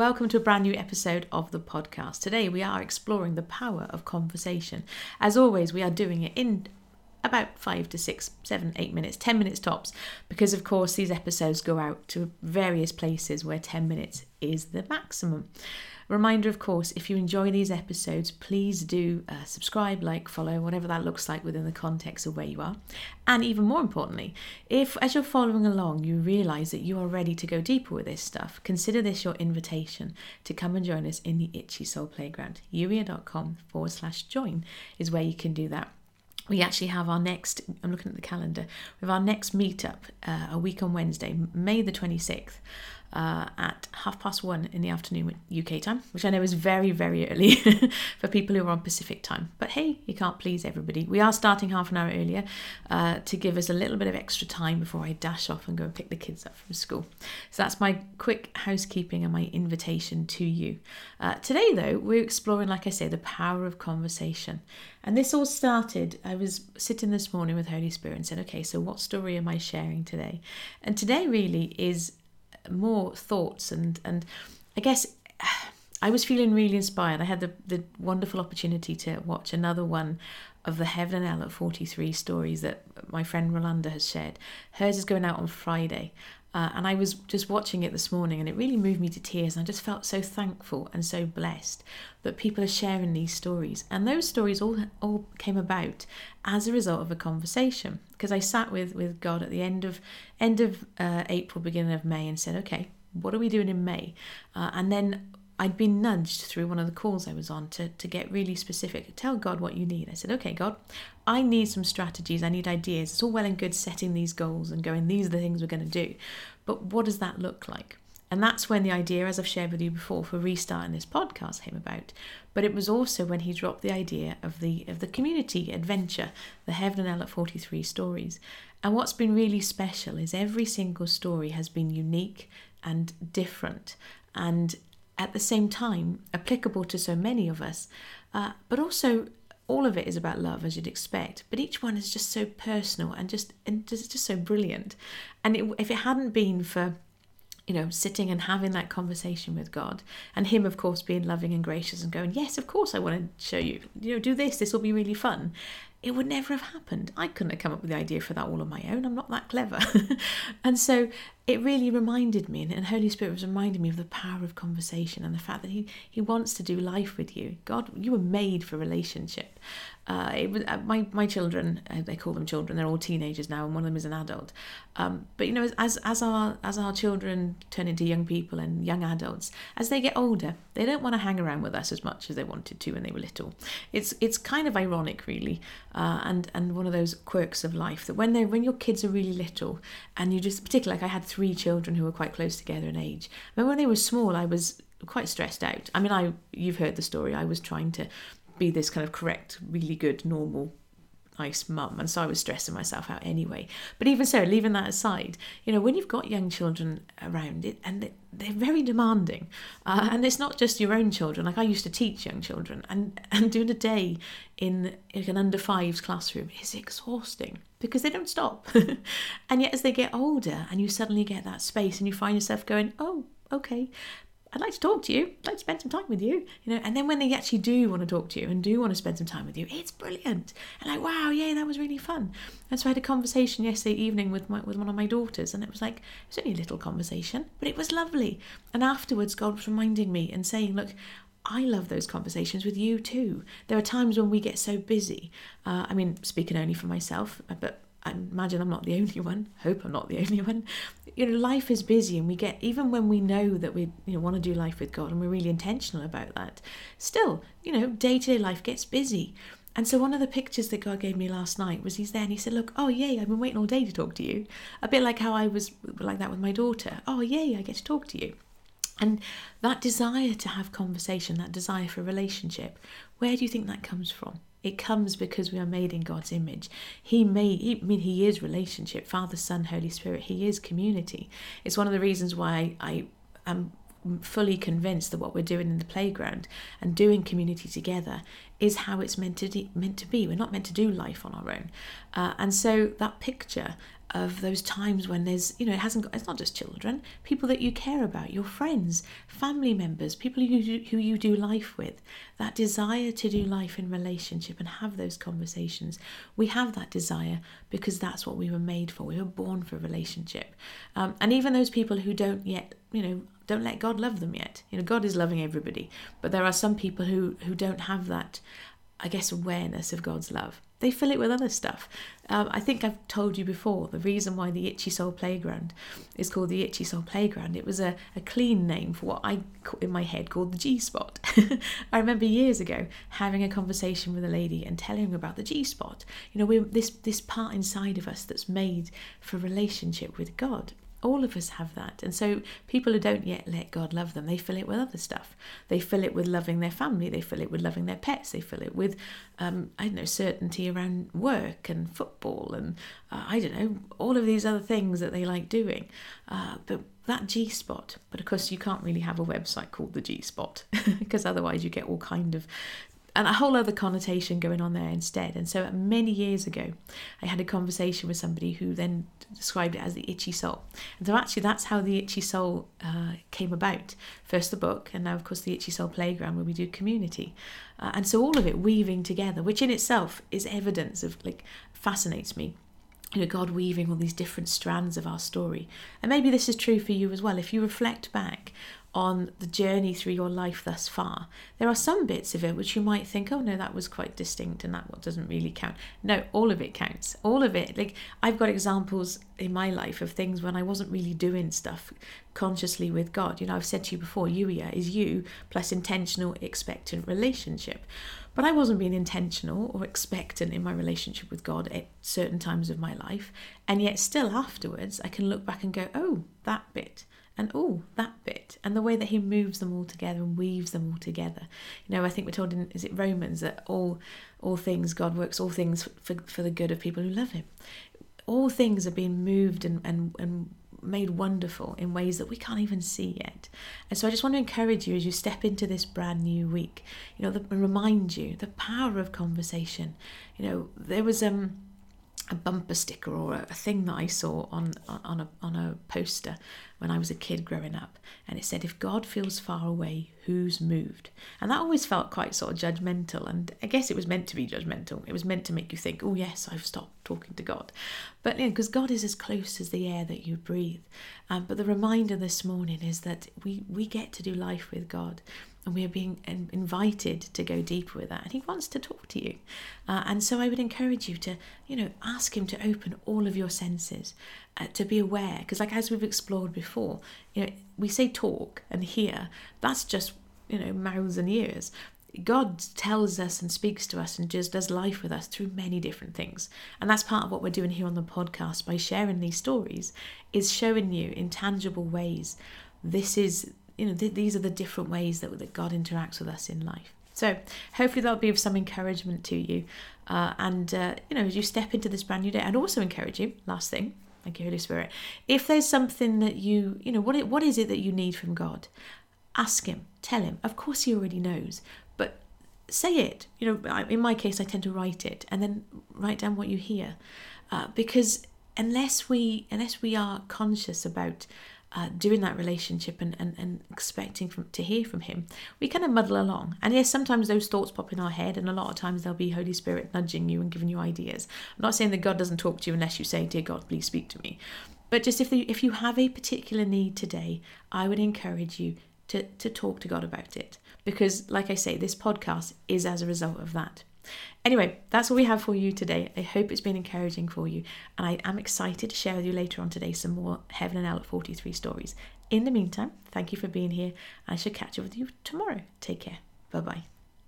Welcome to a brand new episode of the podcast. Today we are exploring the power of conversation. As always, we are doing it in about five to six, seven, eight minutes, 10 minutes tops, because of course these episodes go out to various places where 10 minutes is the maximum. Reminder, of course, if you enjoy these episodes, please do uh, subscribe, like, follow, whatever that looks like within the context of where you are. And even more importantly, if as you're following along, you realize that you are ready to go deeper with this stuff, consider this your invitation to come and join us in the Itchy Soul Playground. Youier.com forward slash join is where you can do that we actually have our next i'm looking at the calendar we have our next meetup uh, a week on wednesday may the 26th uh, at half past one in the afternoon UK time, which I know is very, very early for people who are on Pacific time. But hey, you can't please everybody. We are starting half an hour earlier uh, to give us a little bit of extra time before I dash off and go and pick the kids up from school. So that's my quick housekeeping and my invitation to you. Uh, today, though, we're exploring, like I say, the power of conversation. And this all started, I was sitting this morning with Holy Spirit and said, okay, so what story am I sharing today? And today really is more thoughts and and I guess I was feeling really inspired. I had the, the wonderful opportunity to watch another one of the Heaven and El at 43 stories that my friend Rolanda has shared. Hers is going out on Friday. Uh, and I was just watching it this morning and it really moved me to tears. And I just felt so thankful and so blessed that people are sharing these stories. And those stories all, all came about as a result of a conversation. Because I sat with, with God at the end of end of uh, April, beginning of May, and said, okay, what are we doing in May? Uh, and then I'd been nudged through one of the calls I was on to, to get really specific. Tell God what you need. I said, okay, God, I need some strategies. I need ideas. It's all well and good setting these goals and going, these are the things we're going to do. But what does that look like? And that's when the idea, as I've shared with you before, for restarting this podcast came about. But it was also when he dropped the idea of the of the community adventure, the Heaven and El at 43 stories. And what's been really special is every single story has been unique and different. And at the same time applicable to so many of us, uh, but also all of it is about love as you'd expect. But each one is just so personal and just and just, just so brilliant. And it, if it hadn't been for you know, sitting and having that conversation with God, and Him, of course, being loving and gracious and going, Yes, of course, I want to show you, you know, do this, this will be really fun it would never have happened. I couldn't have come up with the idea for that all on my own. I'm not that clever. and so it really reminded me, and Holy Spirit was reminding me of the power of conversation and the fact that He, he wants to do life with you. God, you were made for relationship. Uh, it was uh, my my children. Uh, they call them children. They're all teenagers now, and one of them is an adult. Um, but you know, as as our as our children turn into young people and young adults, as they get older, they don't want to hang around with us as much as they wanted to when they were little. It's it's kind of ironic, really, uh, and and one of those quirks of life that when they when your kids are really little, and you just particularly like I had three children who were quite close together in age. But when they were small, I was quite stressed out. I mean, I you've heard the story. I was trying to be this kind of correct, really good, normal, nice mum. And so I was stressing myself out anyway. But even so, leaving that aside, you know, when you've got young children around it and they're very demanding, uh, and it's not just your own children. Like I used to teach young children, and, and doing a day in, in an under fives classroom is exhausting because they don't stop. and yet, as they get older, and you suddenly get that space and you find yourself going, oh, okay, I'd like to talk to you. I'd like to spend some time with you. You know, and then when they actually do want to talk to you and do want to spend some time with you, it's brilliant. And like, wow, yeah, that was really fun. And so I had a conversation yesterday evening with my with one of my daughters, and it was like it was only a little conversation, but it was lovely. And afterwards, God was reminding me and saying, look. I love those conversations with you too. There are times when we get so busy. Uh, I mean, speaking only for myself, but I imagine I'm not the only one. Hope I'm not the only one. You know, life is busy, and we get even when we know that we you know want to do life with God, and we're really intentional about that. Still, you know, day to day life gets busy. And so one of the pictures that God gave me last night was he's there and he said, Look, oh yay, I've been waiting all day to talk to you. A bit like how I was like that with my daughter. Oh yay, I get to talk to you. And that desire to have conversation, that desire for relationship, where do you think that comes from? It comes because we are made in God's image. He made, he, I mean, He is relationship, Father, Son, Holy Spirit. He is community. It's one of the reasons why I am fully convinced that what we're doing in the playground and doing community together is how it's meant to de- meant to be. We're not meant to do life on our own, uh, and so that picture of those times when there's you know it hasn't got it's not just children people that you care about your friends family members people who, who you do life with. That desire to do life in relationship and have those conversations we have that desire because that's what we were made for. We were born for relationship. Um, and even those people who don't yet you know don't let god love them yet you know god is loving everybody but there are some people who who don't have that i guess awareness of god's love they fill it with other stuff. Um, I think I've told you before the reason why the Itchy Soul Playground is called the Itchy Soul Playground. It was a, a clean name for what I, in my head, called the G spot. I remember years ago having a conversation with a lady and telling her about the G spot. You know, we're this this part inside of us that's made for relationship with God. All of us have that. And so people who don't yet let God love them, they fill it with other stuff. They fill it with loving their family, they fill it with loving their pets, they fill it with, um, I don't know, certainty around work and football and, uh, I don't know, all of these other things that they like doing. Uh, but that G spot, but of course you can't really have a website called the G spot because otherwise you get all kind of and a whole other connotation going on there instead. And so many years ago, I had a conversation with somebody who then described it as the itchy soul. And so actually, that's how the itchy soul uh, came about. First the book, and now of course the itchy soul playground where we do community. Uh, and so all of it weaving together, which in itself is evidence of like fascinates me you know, God weaving all these different strands of our story. And maybe this is true for you as well. If you reflect back on the journey through your life thus far, there are some bits of it which you might think, oh no, that was quite distinct and that doesn't really count. No, all of it counts. All of it. Like I've got examples in my life of things when I wasn't really doing stuff consciously with God. You know, I've said to you before, Youier is you plus intentional, expectant relationship. But I wasn't being intentional or expectant in my relationship with God at certain times of my life. And yet, still afterwards, I can look back and go, oh, that bit and oh that bit and the way that he moves them all together and weaves them all together you know i think we're told in is it romans that all all things god works all things for, for the good of people who love him all things are being moved and, and, and made wonderful in ways that we can't even see yet. And so I just want to encourage you as you step into this brand new week, you know, the, remind you the power of conversation. You know, there was um a bumper sticker or a, a thing that I saw on on a on a poster when I was a kid growing up, and it said, "If God feels far away, who's moved?" And that always felt quite sort of judgmental, and I guess it was meant to be judgmental. It was meant to make you think, "Oh yes, I've stopped talking to God," but you know, because God is as close as the air that you breathe. Um, but the reminder this morning is that we we get to do life with God and we are being invited to go deeper with that and he wants to talk to you uh, and so i would encourage you to you know ask him to open all of your senses uh, to be aware because like as we've explored before you know we say talk and hear that's just you know mouths and ears God tells us and speaks to us and just does life with us through many different things. And that's part of what we're doing here on the podcast by sharing these stories is showing you in tangible ways this is you know, th- these are the different ways that, that God interacts with us in life. So hopefully that'll be of some encouragement to you. Uh, and, uh, you know, as you step into this brand new day, I'd also encourage you, last thing, thank you, Holy Spirit, if there's something that you, you know, what, it, what is it that you need from God? Ask Him, tell Him. Of course, He already knows, but say it. You know, in my case, I tend to write it and then write down what you hear. Uh, because unless we unless we are conscious about uh, doing that relationship and, and, and expecting from, to hear from him, we kind of muddle along. And yes, sometimes those thoughts pop in our head, and a lot of times there'll be Holy Spirit nudging you and giving you ideas. I'm not saying that God doesn't talk to you unless you say, Dear God, please speak to me. But just if, the, if you have a particular need today, I would encourage you to, to talk to God about it. Because, like I say, this podcast is as a result of that. Anyway, that's all we have for you today. I hope it's been encouraging for you, and I am excited to share with you later on today some more Heaven and El at 43 stories. In the meantime, thank you for being here. I shall catch up with you tomorrow. Take care. Bye bye.